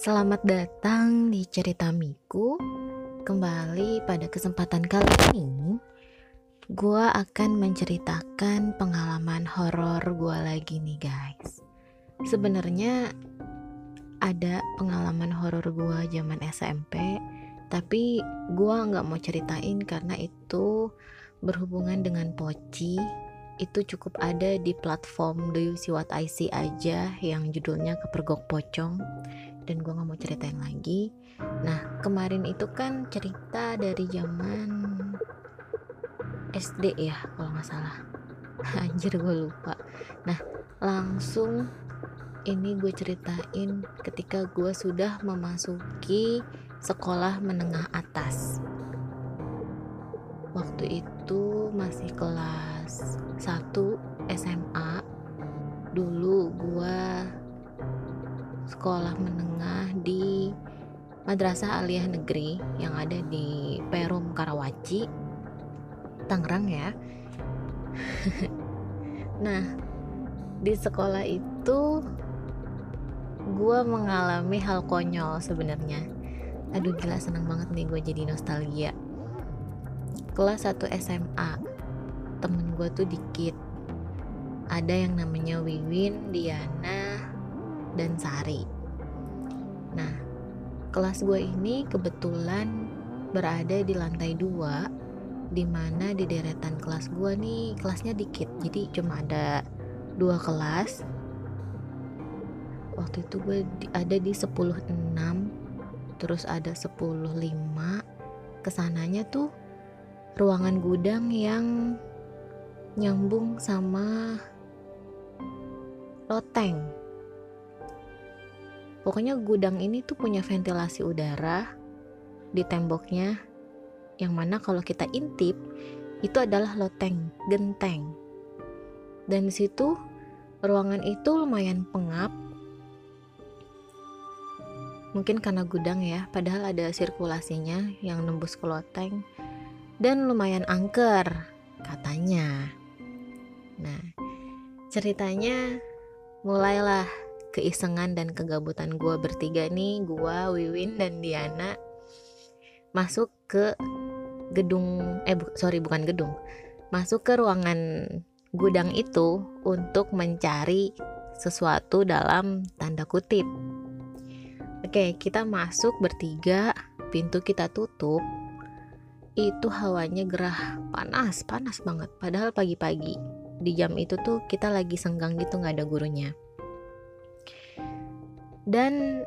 Selamat datang di cerita Miku. Kembali pada kesempatan kali ini, gue akan menceritakan pengalaman horor gue lagi nih guys. Sebenarnya ada pengalaman horor gue zaman SMP, tapi gue nggak mau ceritain karena itu berhubungan dengan poci itu cukup ada di platform Do You See What I See aja yang judulnya kepergok pocong dan gue nggak mau ceritain lagi. Nah kemarin itu kan cerita dari zaman SD ya kalau nggak salah. Anjir gue lupa. Nah langsung ini gue ceritain ketika gue sudah memasuki sekolah menengah atas. Waktu itu masih kelas 1 SMA dulu gue sekolah menengah di Madrasah Aliyah Negeri yang ada di Perum Karawaci Tangerang ya. Nah di sekolah itu gue mengalami hal konyol sebenarnya. Aduh gila seneng banget nih gue jadi nostalgia. Kelas 1 SMA temen gue tuh dikit. Ada yang namanya Wiwin, Diana, dan Sari nah kelas gue ini kebetulan berada di lantai dua di mana di deretan kelas gue nih kelasnya dikit. Jadi cuma ada dua kelas. Waktu itu gue ada di 10.6 terus ada 10.5 ke sananya tuh ruangan gudang yang nyambung sama loteng pokoknya gudang ini tuh punya ventilasi udara di temboknya yang mana kalau kita intip itu adalah loteng genteng. Dan di situ ruangan itu lumayan pengap. Mungkin karena gudang ya padahal ada sirkulasinya yang nembus ke loteng. Dan lumayan angker katanya. Nah ceritanya mulailah keisengan dan kegabutan gue bertiga nih gue Wiwin dan Diana masuk ke gedung eh bu, sorry bukan gedung masuk ke ruangan gudang itu untuk mencari sesuatu dalam tanda kutip. Oke kita masuk bertiga pintu kita tutup itu hawanya gerah panas panas banget. Padahal pagi-pagi di jam itu tuh kita lagi senggang gitu nggak ada gurunya dan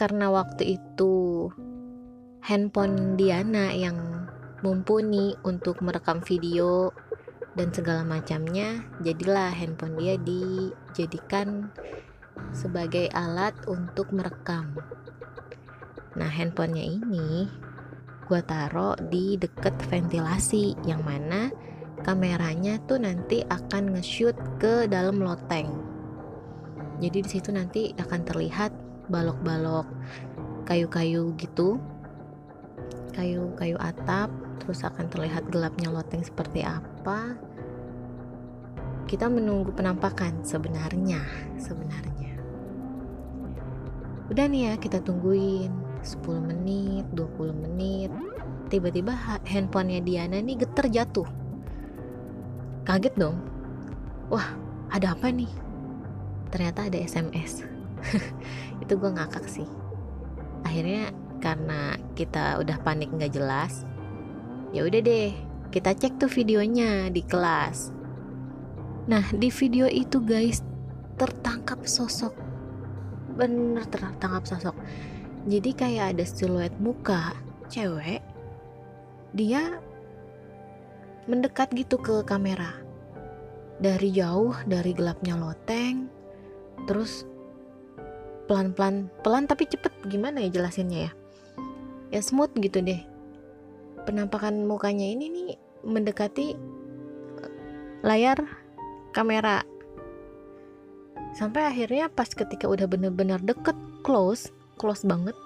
karena waktu itu handphone Diana yang mumpuni untuk merekam video dan segala macamnya jadilah handphone dia dijadikan sebagai alat untuk merekam. Nah handphonenya ini gue taruh di deket ventilasi yang mana kameranya tuh nanti akan nge-shoot ke dalam loteng jadi di situ nanti akan terlihat balok-balok kayu-kayu gitu kayu-kayu atap terus akan terlihat gelapnya loteng seperti apa. Kita menunggu penampakan sebenarnya sebenarnya. Udah nih ya kita tungguin 10 menit 20 menit. Tiba-tiba handphonenya Diana nih geter jatuh. Kaget dong. Wah ada apa nih ternyata ada SMS itu gue ngakak sih. Akhirnya karena kita udah panik nggak jelas ya udah deh kita cek tuh videonya di kelas. Nah di video itu guys tertangkap sosok. Bener tertangkap sosok. Jadi kayak ada siluet muka cewek dia mendekat gitu ke kamera. Dari jauh dari gelapnya loteng terus pelan-pelan pelan tapi cepet. Gimana ya jelasinnya ya? Ya smooth gitu deh. Penampakan mukanya ini nih mendekati eh, layar kamera. Sampai akhirnya pas ketika udah bener-bener deket close close banget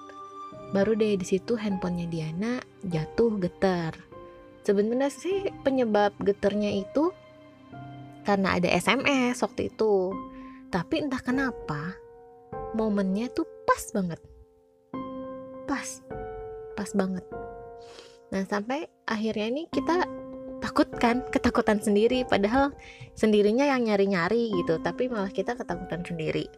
baru deh di situ handphonenya Diana jatuh getar. Sebenarnya sih penyebab getarnya itu karena ada SMS waktu itu tapi entah kenapa momennya tuh pas banget. Pas. Pas banget. Nah sampai akhirnya ini kita takut kan ketakutan sendiri. Padahal sendirinya yang nyari-nyari gitu tapi malah kita ketakutan sendiri.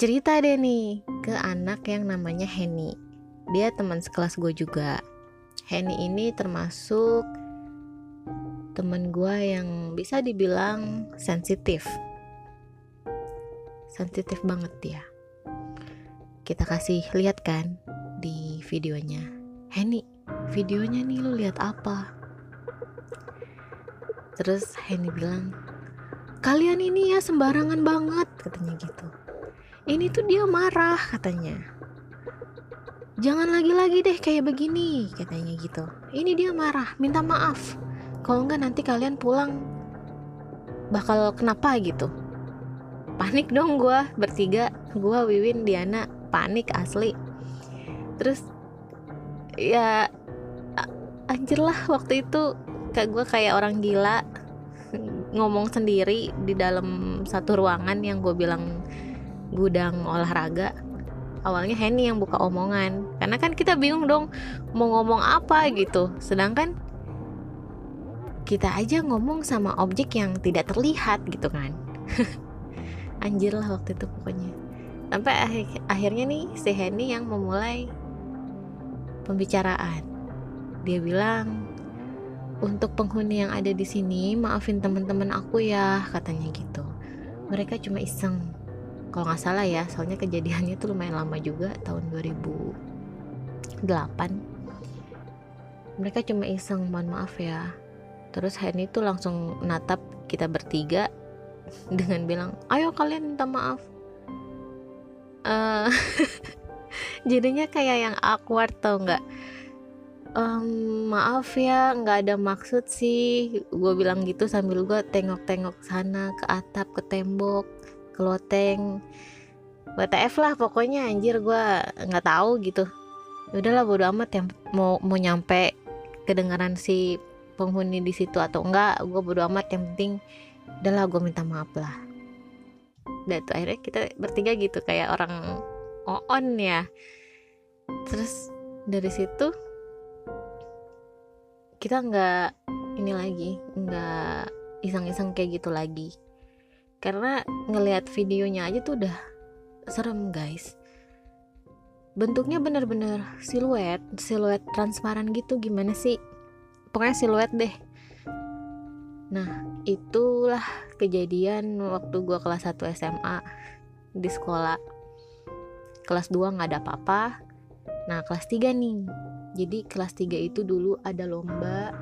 Cerita deh nih ke anak yang namanya Henny. Dia teman sekelas gue juga. Henny ini termasuk temen gue yang bisa dibilang sensitif sensitif banget dia. Kita kasih lihat kan di videonya. Henny videonya nih lu lihat apa? Terus Henny bilang kalian ini ya sembarangan banget katanya gitu. Ini tuh dia marah katanya. Jangan lagi-lagi deh kayak begini katanya gitu. Ini dia marah minta maaf. Kalau enggak nanti kalian pulang bakal kenapa gitu panik dong gue bertiga. Gue Wiwin Diana panik asli. Terus ya anjir lah waktu itu kayak gue kayak orang gila ngomong sendiri di dalam satu ruangan yang gue bilang gudang olahraga. Awalnya Henny yang buka omongan. Karena kan kita bingung dong mau ngomong apa gitu. Sedangkan kita aja ngomong sama objek yang tidak terlihat gitu kan anjir lah waktu itu pokoknya. Sampai akhir, akhirnya nih si Henny yang memulai pembicaraan. Dia bilang untuk penghuni yang ada di sini maafin teman-teman aku ya katanya gitu. Mereka cuma iseng. Kalau nggak salah ya soalnya kejadiannya itu lumayan lama juga tahun 2008 mereka cuma iseng mohon maaf ya. Terus Henny tuh langsung natap kita bertiga dengan bilang ayo kalian minta maaf. Uh, jadinya kayak yang awkward tau nggak? Um, maaf ya nggak ada maksud sih. Gue bilang gitu sambil gue tengok-tengok sana ke atap ke tembok ke loteng. WTF lah pokoknya anjir gue nggak tahu gitu. Ya udahlah bodo amat yang mau mau nyampe kedengaran si penghuni di situ atau enggak gue bodo amat yang penting udahlah gue minta maaf lah. Dan tuh akhirnya kita bertiga gitu kayak orang on ya. Terus dari situ kita nggak ini lagi nggak iseng-iseng kayak gitu lagi. Karena ngelihat videonya aja tuh udah serem guys. Bentuknya bener-bener siluet siluet transparan gitu gimana sih? Pokoknya siluet deh nah itulah kejadian waktu gua kelas 1 SMA di sekolah. Kelas 2 nggak ada apa-apa. Nah kelas 3 nih. Jadi kelas 3 itu dulu ada lomba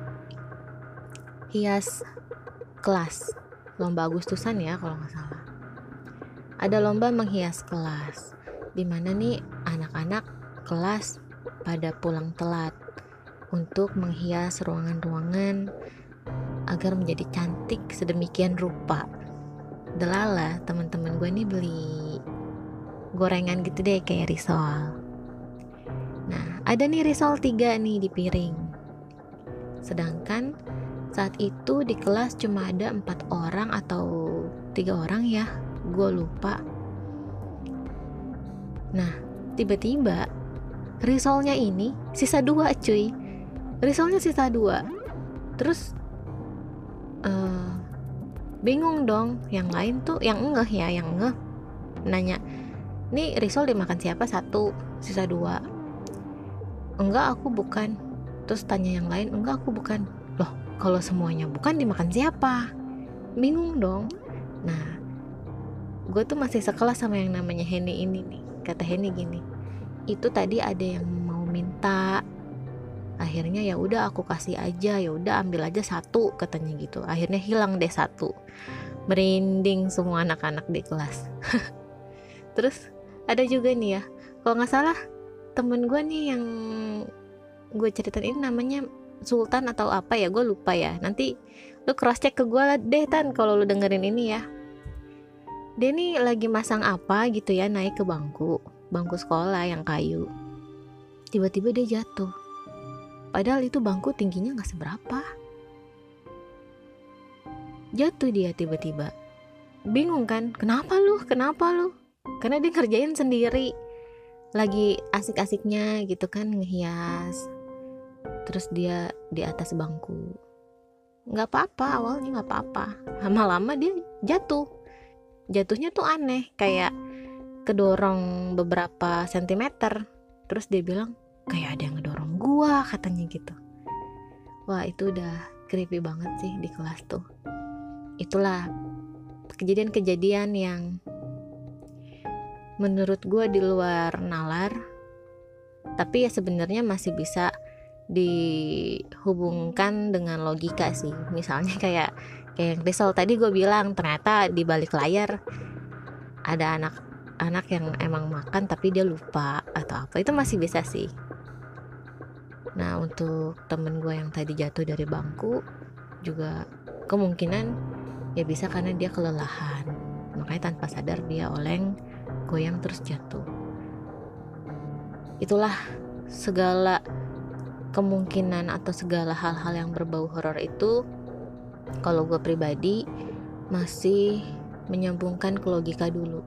hias kelas. Lomba Agustusan ya kalau nggak salah. Ada lomba menghias kelas di mana nih anak-anak kelas pada pulang telat untuk menghias ruangan-ruangan agar menjadi cantik sedemikian rupa delala teman-teman gue nih beli gorengan gitu deh kayak risol Nah, ada nih risol 3 nih di piring. Sedangkan saat itu di kelas cuma ada empat orang atau tiga orang ya, gue lupa. Nah, tiba-tiba risolnya ini sisa dua cuy. Risolnya sisa dua. Terus uh, bingung dong. Yang lain tuh yang ngeh ya, yang ngeh. Nanya, nih risol dimakan siapa? Satu, sisa dua. Enggak aku bukan. Terus tanya yang lain enggak aku bukan. Loh kalau semuanya bukan dimakan siapa? Bingung dong. Nah gue tuh masih sekelas sama yang namanya Henny ini nih. Kata Henny gini itu tadi ada yang mau minta akhirnya ya udah aku kasih aja ya udah ambil aja satu katanya gitu. Akhirnya hilang deh satu. Merinding semua anak-anak di kelas. Terus ada juga nih ya kalau nggak salah temen gue nih yang gue ceritain ini namanya Sultan atau apa ya gue lupa ya. Nanti lu cross check ke gue deh tan kalau lu dengerin ini ya. Dia nih lagi masang apa gitu ya naik ke bangku bangku sekolah yang kayu. Tiba-tiba dia jatuh padahal itu bangku tingginya nggak seberapa. Jatuh dia tiba-tiba. Bingung kan kenapa lu? Kenapa lu? Karena dia ngerjain sendiri. Lagi asik-asiknya gitu kan ngehias. Terus dia di atas bangku. Nggak apa-apa awalnya nggak apa-apa. Lama-lama dia jatuh. Jatuhnya tuh aneh kayak kedorong beberapa sentimeter. Terus dia bilang kayak ada yang ngedorong gua katanya gitu. Wah itu udah creepy banget sih di kelas tuh. Itulah kejadian-kejadian yang menurut gue di luar nalar tapi ya sebenarnya masih bisa dihubungkan dengan logika sih. Misalnya kayak kayak yang Rizal tadi gue bilang ternyata di balik layar ada anak anak yang emang makan tapi dia lupa atau apa. Itu masih bisa sih nah untuk temen gue yang tadi jatuh dari bangku juga kemungkinan ya bisa karena dia kelelahan. Makanya tanpa sadar dia oleng goyang terus jatuh. Itulah segala kemungkinan atau segala hal-hal yang berbau horor itu kalau gue pribadi masih menyambungkan ke logika dulu.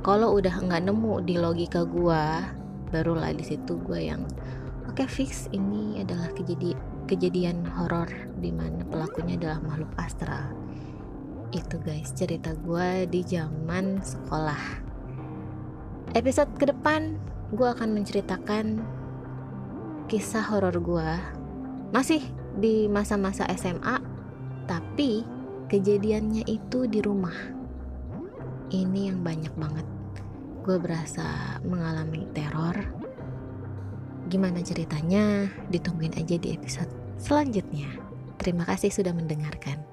Kalau udah nggak nemu di logika gue barulah di situ gue yang oke okay, fix. Ini adalah kejadian kejadian horor di mana pelakunya adalah makhluk astral. Itu guys cerita gue di zaman sekolah. Episode ke depan gue akan menceritakan kisah horor gue masih di masa-masa SMA tapi kejadiannya itu di rumah. Ini yang banyak banget. Gue berasa mengalami teror gimana ceritanya? Ditungguin aja di episode selanjutnya. Terima kasih sudah mendengarkan